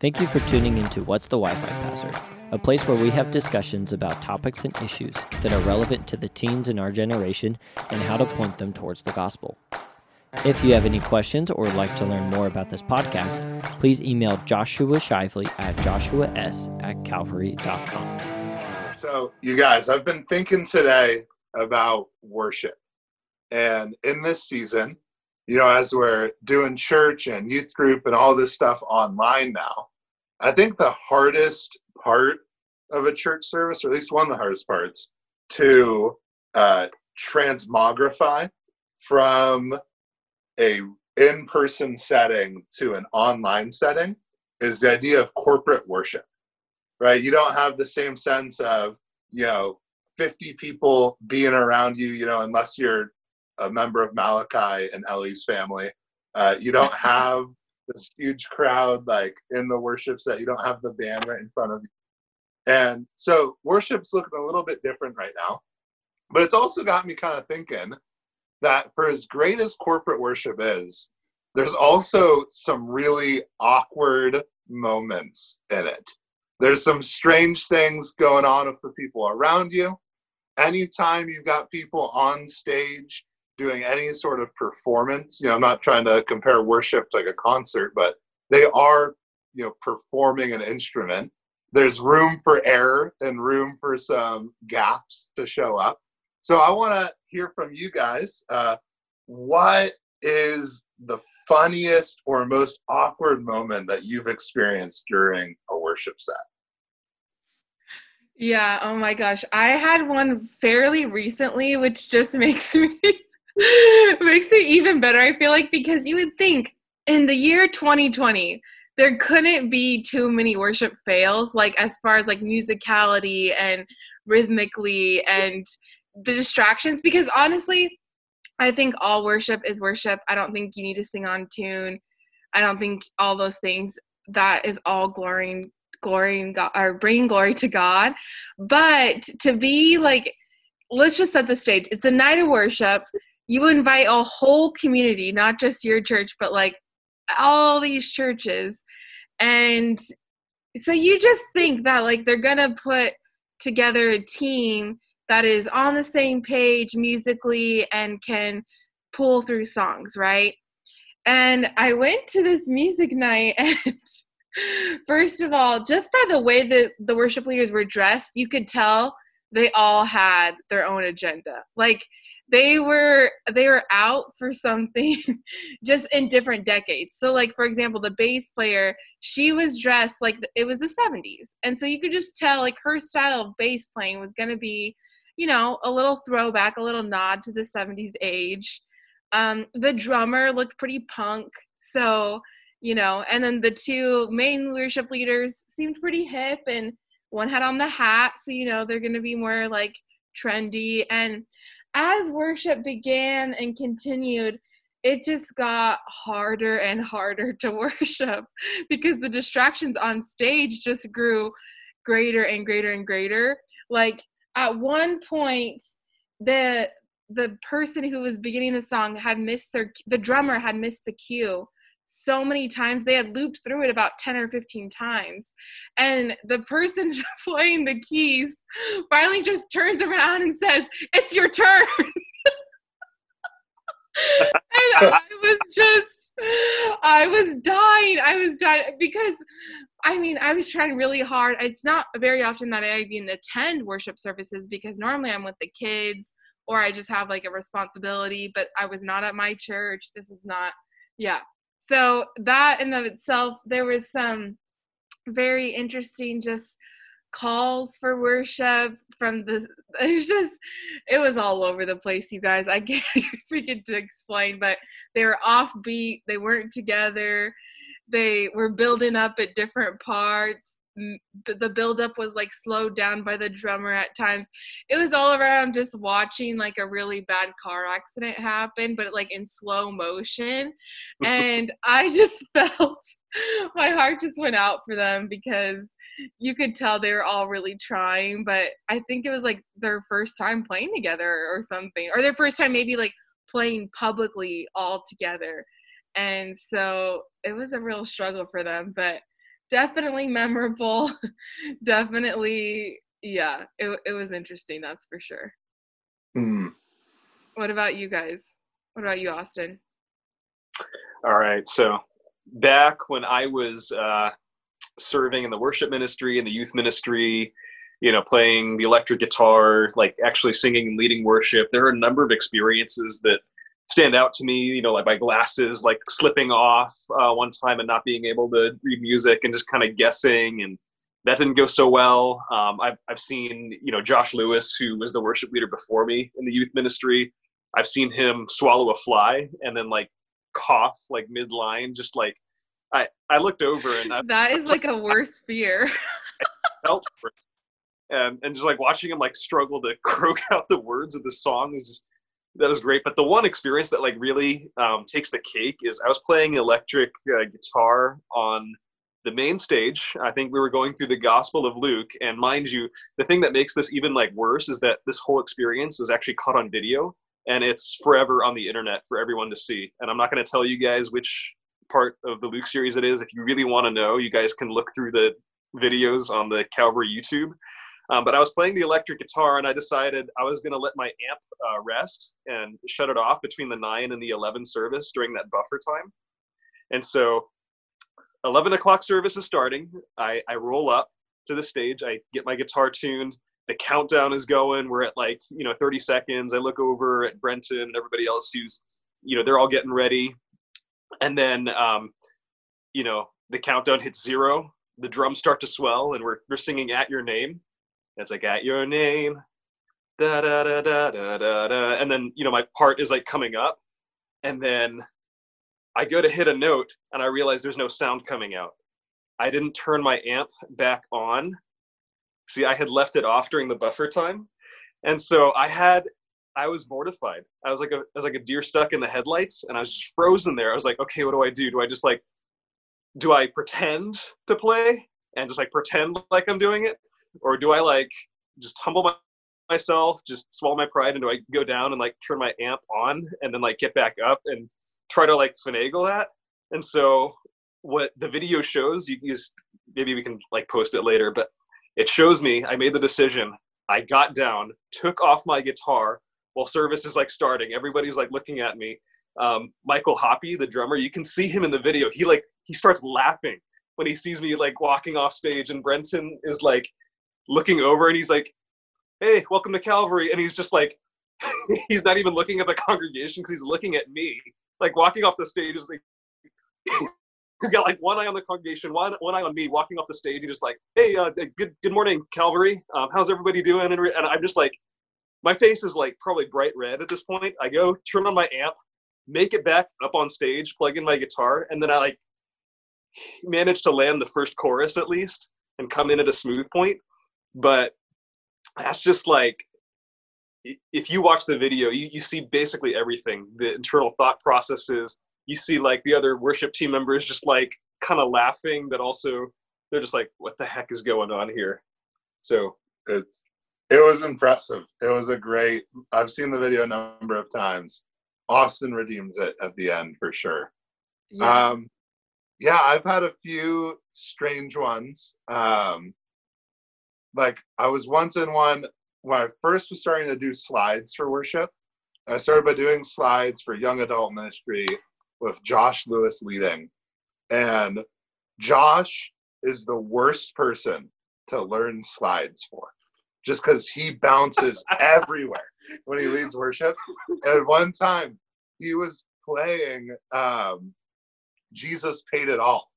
Thank you for tuning into What's the Wi Fi Password, a place where we have discussions about topics and issues that are relevant to the teens in our generation and how to point them towards the gospel. If you have any questions or would like to learn more about this podcast, please email Joshua Shively at joshuas at calvary.com. So, you guys, I've been thinking today about worship. And in this season, you know, as we're doing church and youth group and all this stuff online now, I think the hardest part of a church service, or at least one of the hardest parts, to uh, transmogrify from a in-person setting to an online setting is the idea of corporate worship right? You don't have the same sense of you know 50 people being around you you know unless you're a member of malachi and ellie's family uh, you don't have this huge crowd like in the worship set you don't have the band right in front of you and so worship's looking a little bit different right now but it's also got me kind of thinking that for as great as corporate worship is, there's also some really awkward moments in it. There's some strange things going on with the people around you. Anytime you've got people on stage doing any sort of performance, you know, I'm not trying to compare worship to like a concert, but they are, you know, performing an instrument. There's room for error and room for some gaps to show up. So I want to hear from you guys. Uh, what is the funniest or most awkward moment that you've experienced during a worship set? Yeah, oh my gosh. I had one fairly recently which just makes me makes it even better. I feel like because you would think in the year 2020 there couldn't be too many worship fails like as far as like musicality and rhythmically and the distractions because honestly i think all worship is worship. I don't think you need to sing on tune. I don't think all those things that is all glorying glorying god or bringing glory to god. But to be like let's just set the stage. It's a night of worship you invite a whole community not just your church but like all these churches and so you just think that like they're gonna put together a team that is on the same page musically and can pull through songs, right? And I went to this music night and first of all, just by the way that the worship leaders were dressed, you could tell they all had their own agenda. Like they were they were out for something just in different decades so like for example the bass player she was dressed like it was the 70s and so you could just tell like her style of bass playing was going to be you know, a little throwback, a little nod to the 70s age. Um, the drummer looked pretty punk. So, you know, and then the two main leadership leaders seemed pretty hip and one had on the hat. So, you know, they're going to be more like trendy. And as worship began and continued, it just got harder and harder to worship because the distractions on stage just grew greater and greater and greater. Like at one point the the person who was beginning the song had missed their the drummer had missed the cue so many times they had looped through it about 10 or 15 times and the person playing the keys finally just turns around and says it's your turn and i was just i was dying i was dying because I mean, I was trying really hard. It's not very often that I even attend worship services because normally I'm with the kids or I just have like a responsibility, but I was not at my church. This is not, yeah. So that in of itself, there was some very interesting just calls for worship from the it was just it was all over the place you guys. I can't freaking to explain but they were offbeat they weren't together they were building up at different parts the buildup was like slowed down by the drummer at times. It was all around just watching like a really bad car accident happen, but like in slow motion. And I just felt my heart just went out for them because you could tell they were all really trying, but I think it was like their first time playing together or something, or their first time maybe like playing publicly all together. And so it was a real struggle for them, but definitely memorable. definitely, yeah, it, it was interesting, that's for sure. Mm. What about you guys? What about you, Austin? All right. So, back when I was uh, serving in the worship ministry and the youth ministry, you know, playing the electric guitar, like actually singing and leading worship, there are a number of experiences that stand out to me you know like my glasses like slipping off uh, one time and not being able to read music and just kind of guessing and that didn't go so well. Um, I've, I've seen you know josh lewis who was the worship leader before me in the youth ministry i've seen him swallow a fly and then like cough like midline just like i i looked over and I, that is like a worse fear. Felt and, and just like watching him like struggle to croak out the words of the song is just that was great. But the one experience that like really um, takes the cake is I was playing electric uh, guitar on the main stage. I think we were going through the Gospel of Luke, and mind you, the thing that makes this even like worse is that this whole experience was actually caught on video, and it's forever on the internet for everyone to see. And I'm not going to tell you guys which part of the Luke series it is. If you really want to know, you guys can look through the videos on the Calvary YouTube. Um, but I was playing the electric guitar and I decided I was going to let my amp uh, rest and shut it off between the 9 and the 11 service during that buffer time. And so 11 o'clock service is starting. I, I roll up to the stage. I get my guitar tuned. The countdown is going. We're at like, you know, 30 seconds. I look over at Brenton and everybody else who's, you know, they're all getting ready. And then, um, you know, the countdown hits zero. The drums start to swell and we're, we're singing at your name it's like at your name, da da da da da da da, and then you know my part is like coming up, and then I go to hit a note and I realize there's no sound coming out. I didn't turn my amp back on. See, I had left it off during the buffer time, and so I had I was mortified. I was like a I was like a deer stuck in the headlights, and I was just frozen there. I was like, okay, what do I do? Do I just like do I pretend to play and just like pretend like I'm doing it, or do I like just humble my, myself, just swallow my pride, and do I go down and like turn my amp on and then like get back up and try to like finagle that? And so what the video shows, you use maybe we can like post it later, but it shows me I made the decision. I got down, took off my guitar while service is like starting. Everybody's like looking at me. Um, Michael Hoppy, the drummer, you can see him in the video. He like he starts laughing when he sees me like walking off stage, and Brenton is like looking over and he's like, "Hey, welcome to Calvary," and he's just like, he's not even looking at the congregation because he's looking at me. Like walking off the stage is like. he's got like one eye on the congregation, one one eye on me. Walking off the stage, he's just like, "Hey, uh, good good morning, Calvary. Um, how's everybody doing?" And, and I'm just like, my face is like probably bright red at this point. I go turn on my amp, make it back up on stage, plug in my guitar, and then I like manage to land the first chorus at least and come in at a smooth point but that's just like if you watch the video you, you see basically everything the internal thought processes. You see like the other worship team members just like kind of laughing but also they're just like what the heck is going on here? So it's it was impressive. It was a great i've seen the video a number of times. Austin redeems it at the end for sure. Yeah. um yeah i've had a few strange ones. Um like I was once in one when I first was starting to do slides for worship. I started by doing slides for young adult ministry with Josh Lewis leading. And Josh is the worst person to learn slides for just because he bounces everywhere when he leads worship. And one time he was playing um, Jesus Paid It All.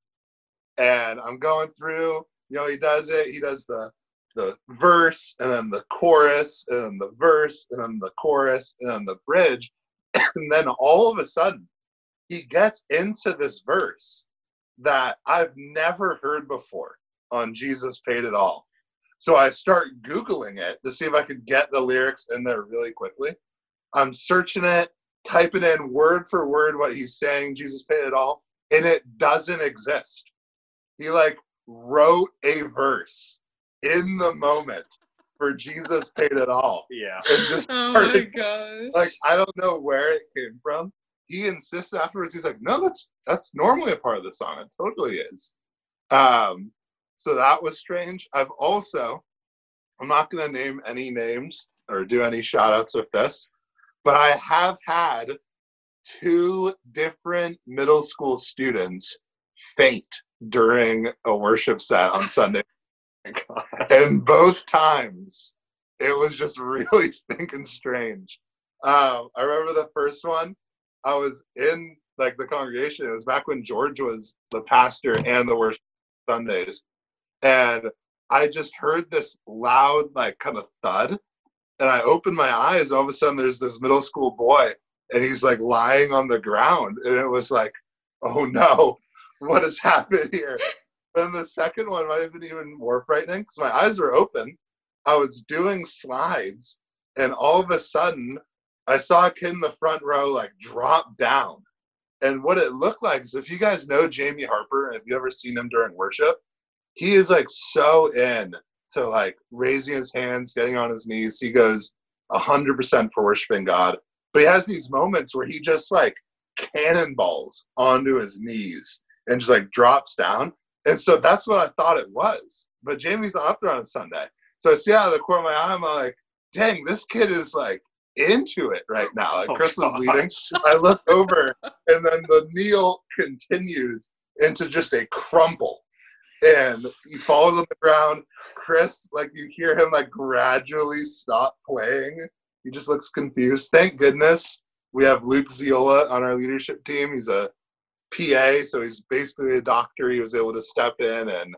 And I'm going through, you know, he does it. He does the the verse and then the chorus and then the verse and then the chorus and then the bridge and then all of a sudden he gets into this verse that I've never heard before on Jesus Paid It All. So I start Googling it to see if I could get the lyrics in there really quickly. I'm searching it, typing in word for word what he's saying, Jesus paid it all, and it doesn't exist. He like wrote a verse in the moment for Jesus paid it all. Yeah. And just Oh my started, gosh. like I don't know where it came from. He insists afterwards, he's like, no, that's that's normally a part of the song. It totally is. Um, so that was strange. I've also, I'm not gonna name any names or do any shout outs with this, but I have had two different middle school students faint during a worship set on Sunday. and both times it was just really stinking strange. Um, I remember the first one, I was in like the congregation. It was back when George was the pastor and the worship Sundays. And I just heard this loud, like kind of thud. And I opened my eyes, and all of a sudden there's this middle school boy, and he's like lying on the ground. And it was like, oh no, what has happened here? And the second one might have been even more frightening because my eyes were open. I was doing slides, and all of a sudden, I saw a kid in the front row like drop down. And what it looked like is if you guys know Jamie Harper, and if you ever seen him during worship, he is like so in to like raising his hands, getting on his knees. He goes 100% for worshiping God. But he has these moments where he just like cannonballs onto his knees and just like drops down. And so that's what I thought it was. But Jamie's not up there on a Sunday. So I see out of the corner of my eye, I'm like, dang, this kid is like into it right now. Like Oh, Chris gosh. leading. I look over and then the kneel continues into just a crumple. And he falls on the ground. Chris, like you hear him like gradually stop playing. He just looks confused. Thank goodness we have Luke Ziola on our leadership team. He's a PA, so he's basically a doctor. He was able to step in and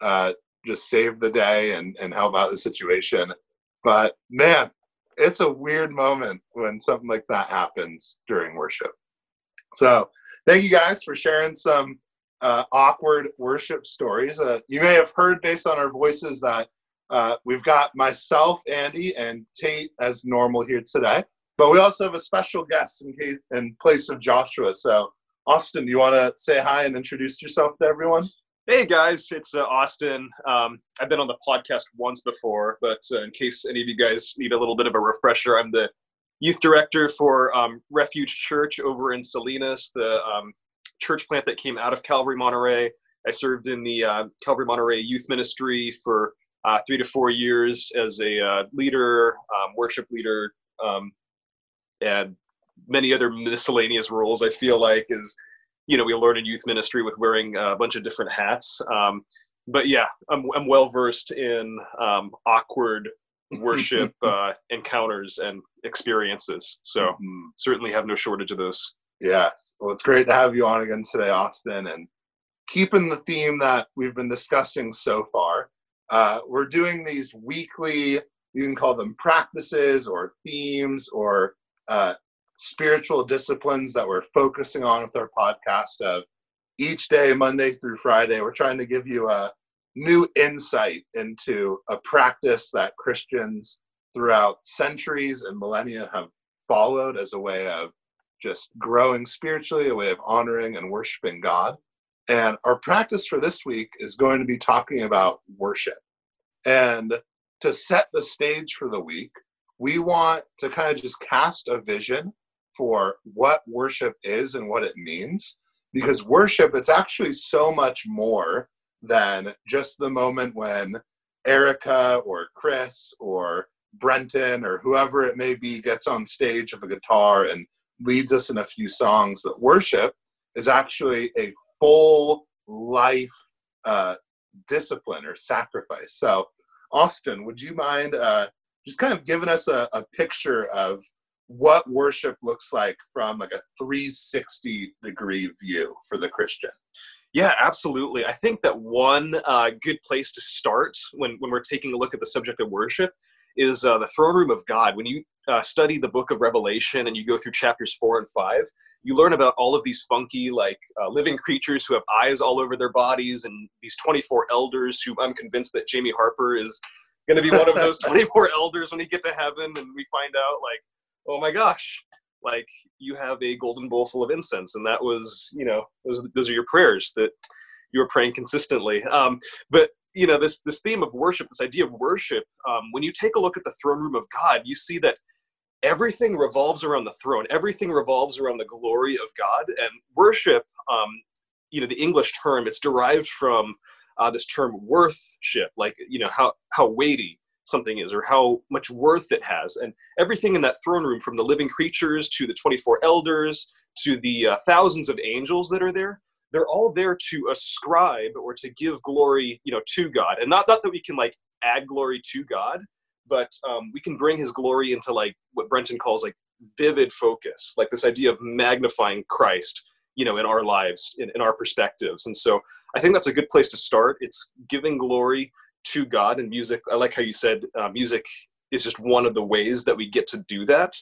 uh, just save the day and, and help out the situation. But man, it's a weird moment when something like that happens during worship. So thank you guys for sharing some uh, awkward worship stories. Uh, you may have heard based on our voices that uh, we've got myself, Andy, and Tate as normal here today. But we also have a special guest in case in place of Joshua. So Austin, do you want to say hi and introduce yourself to everyone? Hey guys, it's uh, Austin. Um, I've been on the podcast once before, but uh, in case any of you guys need a little bit of a refresher, I'm the youth director for um, Refuge Church over in Salinas, the um, church plant that came out of Calvary Monterey. I served in the uh, Calvary Monterey youth ministry for uh, three to four years as a uh, leader, um, worship leader, um, and many other miscellaneous roles. I feel like is you know we learn in youth ministry with wearing a bunch of different hats. Um, but yeah, I'm I'm well versed in um, awkward worship uh, encounters and experiences. So Mhm. certainly have no shortage of those. Yes. Well, it's great to have you on again today, Austin. And keeping the theme that we've been discussing so far, uh, we're doing these weekly, you can call them practices or themes or uh, spiritual disciplines that we're focusing on with our podcast of each day, Monday through Friday. We're trying to give you a new insight into a practice that Christians throughout centuries and millennia have followed as a way of just growing spiritually, a way of honoring and worshiping God. And our practice for this week is going to be talking about worship. And to set the stage for the week, we want to kind of just cast a vision for what worship is and what it means. Because worship, it's actually so much more than just the moment when Erica or Chris or Brenton or whoever it may be gets on stage with a guitar and leads us in a few songs. But worship is actually a full life uh, discipline or sacrifice. So, Austin, would you mind uh, just kind of giving us a, a picture of what worship looks like from like a 360 degree view for the Christian? Yeah, absolutely. I think that one uh, good place to start when, when we're taking a look at the subject of worship is uh, the throne room of God. When you uh, study the book of Revelation and you go through chapters four and five, you learn about all of these funky, like uh, living creatures who have eyes all over their bodies, and these 24 elders who I'm convinced that Jamie Harper is going to be one of those 24 elders when we get to heaven and we find out, like, oh my gosh, like you have a golden bowl full of incense, and that was, you know, those, those are your prayers that you were praying consistently. Um, but you know, this this theme of worship, this idea of worship, um, when you take a look at the throne room of God, you see that everything revolves around the throne. Everything revolves around the glory of God. And worship, um, you know, the English term, it's derived from uh, this term worthship, like, you know, how, how weighty something is or how much worth it has. And everything in that throne room, from the living creatures to the 24 elders to the uh, thousands of angels that are there, they're all there to ascribe or to give glory, you know, to God. And not, not that we can like add glory to God, but um, we can bring his glory into like what Brenton calls like vivid focus, like this idea of magnifying Christ, you know, in our lives, in, in our perspectives. And so I think that's a good place to start. It's giving glory to God and music. I like how you said uh, music is just one of the ways that we get to do that.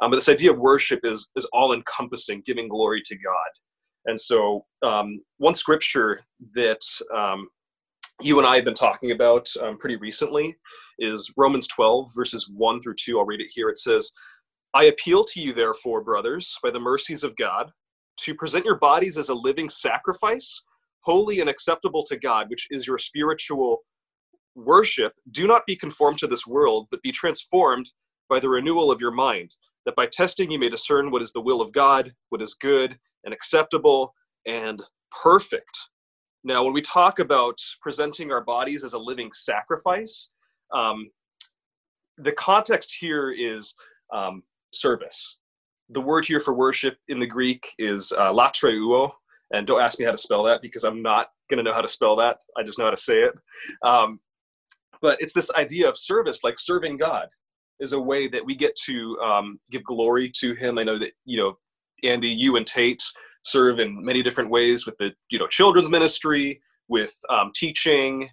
Um, but this idea of worship is is all encompassing, giving glory to God. And so um, one scripture that um, you and I have been talking about um, pretty recently is Romans 12, verses 1 through 2. I'll read it here. It says, I appeal to you, therefore, brothers, by the mercies of God, to present your bodies as a living sacrifice, holy and acceptable to God, which is your spiritual worship. Do not be conformed to this world, but be transformed by the renewal of your mind, that by testing you may discern what is the will of God, what is good and acceptable and perfect. Now, when we talk about presenting our bodies as a living sacrifice, um, the context here is um, service. The word here for worship in the Greek is uh, latreuo, and don't ask me how to spell that because I'm not going to know how to spell that. I just know how to say it. Um, but it's this idea of service, like serving God, is a way that we get to um, give glory to Him. I know that you know, Andy, you and Tate serve in many different ways with the you know children's ministry, with um, teaching,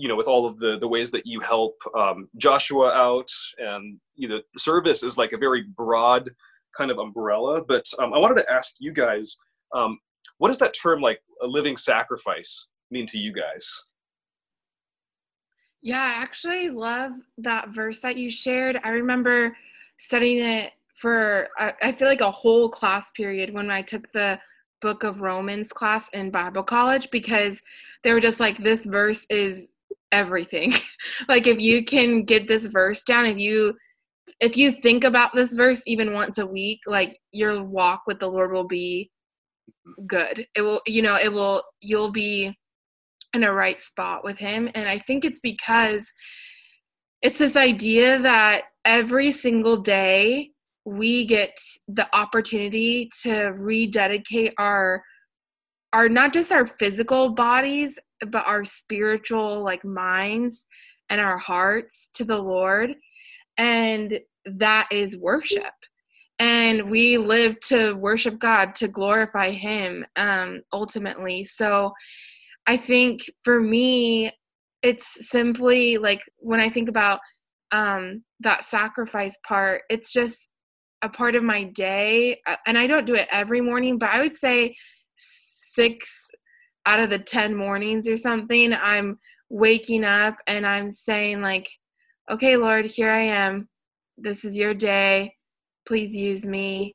you know with all of the the ways that you help um, joshua out. And you know service is like a very broad kind of umbrella. But um, i wanted to ask you guys um, what does that term like a living sacrifice mean to you guys yeah i actually love that verse that you shared i remember studying it for I, I feel like a whole class period when i took the book of romans class in bible college because they were just like this verse is everything. like if you can get this verse down, if you if you think about this verse even once a week, like your walk with the Lord will be good. It will, you know, it will you'll be in a right spot with him and I think it's because it's this idea that every single day we get the opportunity to rededicate our our not just our physical bodies but our spiritual like minds and our hearts to the Lord. And that is worship. And we live to worship God, to glorify Him um, ultimately. So I think for me, it's simply like when I think about um, that sacrifice part, it's just a part of my day. Uh, and I don't do it every morning, but I would say six out of the 10 mornings or something, I'm waking up and I'm saying, like, okay, Lord, here I am. This is your day. Please use me.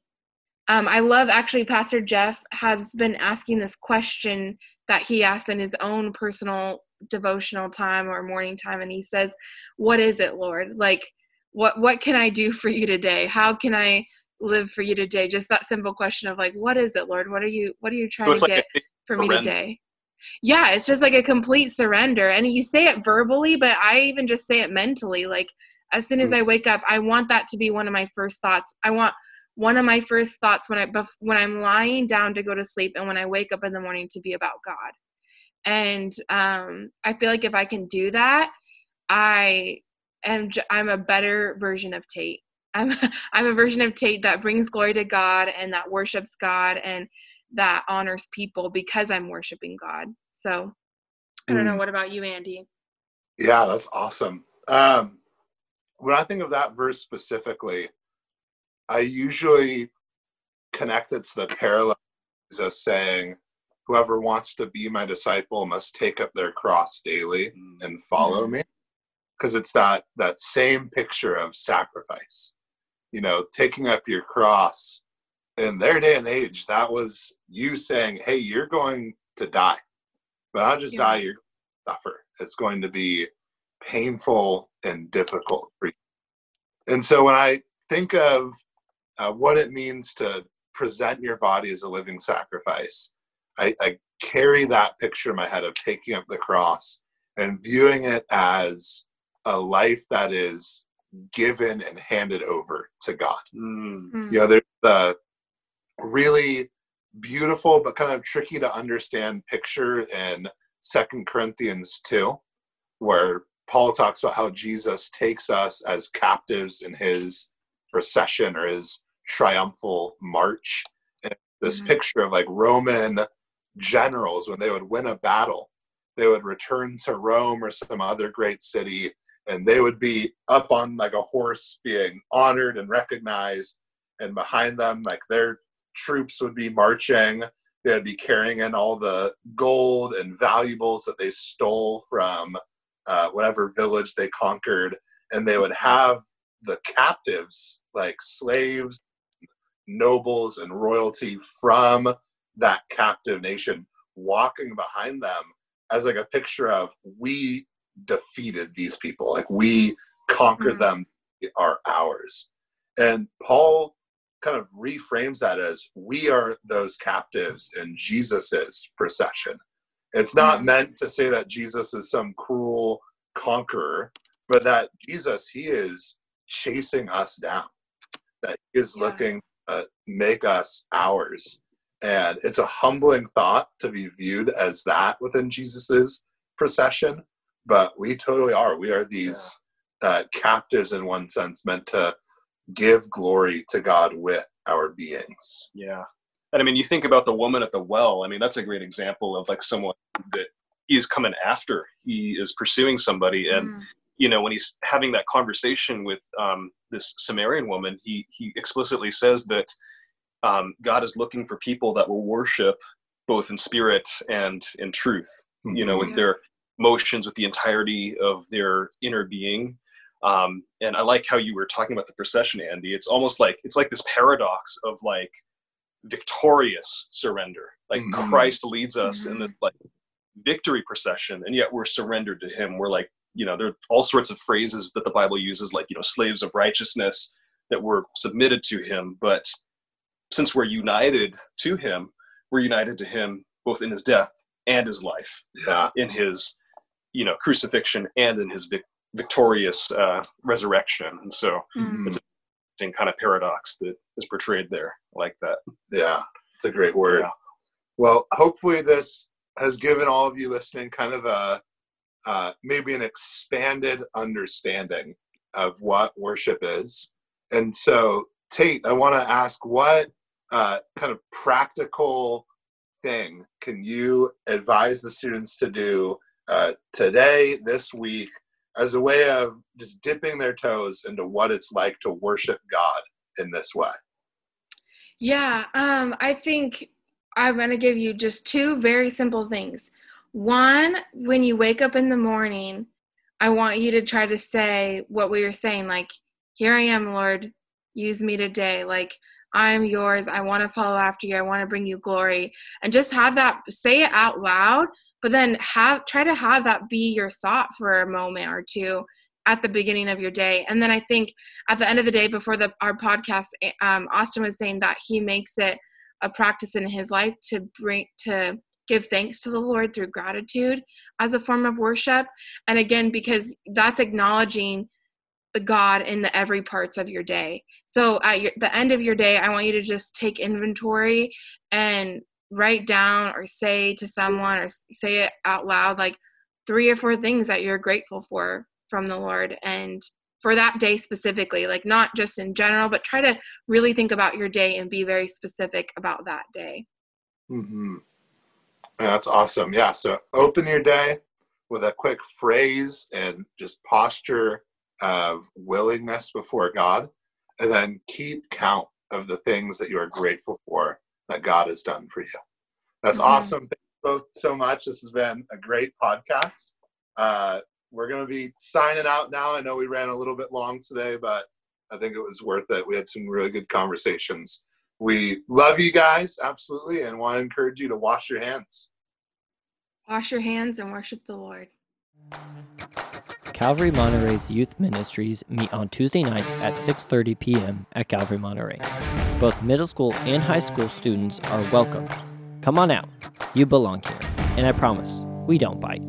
Um, I love actually, Pastor Jeff has been asking this question that he asks in his own personal devotional time or morning time. And he says, What is it, Lord? Like, what, what can I do for you today? How can I live for you today? Just that simple question of like, what is it, Lord? What are you, what are you trying so to like get? for me today yeah it's just like a complete surrender and you say it verbally but i even just say it mentally like as soon as mm. i wake up i want that to be one of my first thoughts i want one of my first thoughts when i when i'm lying down to go to sleep and when i wake up in the morning to be about god and um i feel like if i can do that i am i'm a better version of tate i'm i'm a version of tate that brings glory to god and that worships god and that honors people because I'm worshiping God. So I don't know. Mm. What about you, Andy? Yeah, that's awesome. Um, when I think of that verse specifically, I usually connect it to the parallel Jesus saying, Whoever wants to be my disciple must take up their cross daily mm. and follow mm. me. Because it's that that same picture of sacrifice. You know, taking up your cross in their day and age, that was you saying, Hey, you're going to die. But not just Yeah. die, you're going to suffer. It's going to be painful and difficult for you. And so when I think of uh, what it means to present your body as a living sacrifice, I, I carry that picture in my head of taking up the cross and viewing it as a life that is given and handed over to God. Mm. You know, there's the really beautiful but kind of tricky to understand picture in Second Corinthians 2, where Paul talks about how Jesus takes us as captives in his procession or his triumphal march. And this Mhm. picture of like Roman generals, when they would win a battle, they would return to Rome or some other great city, and they would be up on like a horse being honored and recognized. And behind them, like their troops would be marching. They'd be carrying in all the gold and valuables that they stole from uh, whatever village they conquered. And they would have the captives, like slaves, nobles, and royalty from that captive nation, walking behind them as like a picture of we defeated these people, like we conquered Mhm. them, they are ours. And Paul kind of reframes that as we are those captives in Jesus's procession. It's not Mhm. meant to say that Jesus is some cruel conqueror, but that Jesus, he is chasing us down, that he is Yeah. looking to make us ours. And it's a humbling thought to be viewed as that within Jesus's procession, but we totally are. We are these uh, captives in one sense, meant to give glory to God with our beings. Yeah. And I mean, you think about the woman at the well. I mean, that's a great example of like someone that he's coming after. He is pursuing somebody, and Mm. You know, when he's having that conversation with um, this Samaritan woman, he he explicitly says that um, God is looking for people that will worship both in spirit and in truth. You know, with Yeah. their motions, with the entirety of their inner being. Um, and I like how you were talking about the procession, Andy. It's almost like it's like this paradox of like victorious surrender. Like Mhm. Christ leads us in Mhm. the like victory procession, and yet we're surrendered to Him. We're like, you know, there are all sorts of phrases that the Bible uses, like you know, slaves of righteousness, that we're submitted to Him. But since we're united to Him, we're united to Him both in His death and His life Yeah. in his you know crucifixion and in his vic- victorious uh, resurrection and so Mm. Mhm. in kind of paradox that is portrayed there like that Yeah. It's a great word. Yeah. Well, hopefully this has given all of you listening kind of a uh, maybe an expanded understanding of what worship is. And so, Tate, I want to ask what uh, kind of practical thing can you advise the students to do uh, today, this week, as a way of just dipping their toes into what it's like to worship God in this way? Yeah, um, I think I'm going to give you just two very simple things. One, when you wake up in the morning, I want you to try to say what we were saying, like, Here I am, Lord, use me today. Like, I'm yours. I want to follow after you. I want to bring you glory. And just have that, say it out loud, but then have, try to have that be your thought for a moment or two at the beginning of your day. And then I think at the end of the day before the our podcast eh, um, austin was saying that he makes it a practice in his life to bring to give thanks to the lord through gratitude as a form of worship. And again because that's acknowledging the god in the every parts of your day. So at your, the end of your day i want you to just take inventory and write down or say to someone or say it out loud like three or four things that you're grateful for from the lord and for that day specifically. Like not just in general but try to really think about your day and be very specific about that day. Mm-hmm. That's awesome. Yeah. So open your day with a quick phrase and just posture of willingness before God, and then keep count of the things that you are grateful for that God has done for you. That's Mhm. awesome. Thank you both so much. This has been a great podcast. Uh, we're going to be signing out now. I know we ran a little bit long today, but I think it was worth it. We had some really good conversations. We love you guys, absolutely, and want to encourage you to wash your hands. Wash your hands and worship the Lord. Calvary Monterey's youth ministries meet on Tuesday nights at 6:30 p.m. at Calvary Monterey. Both middle school and high school students are welcome. Come on out. You belong here, and I promise we don't bite.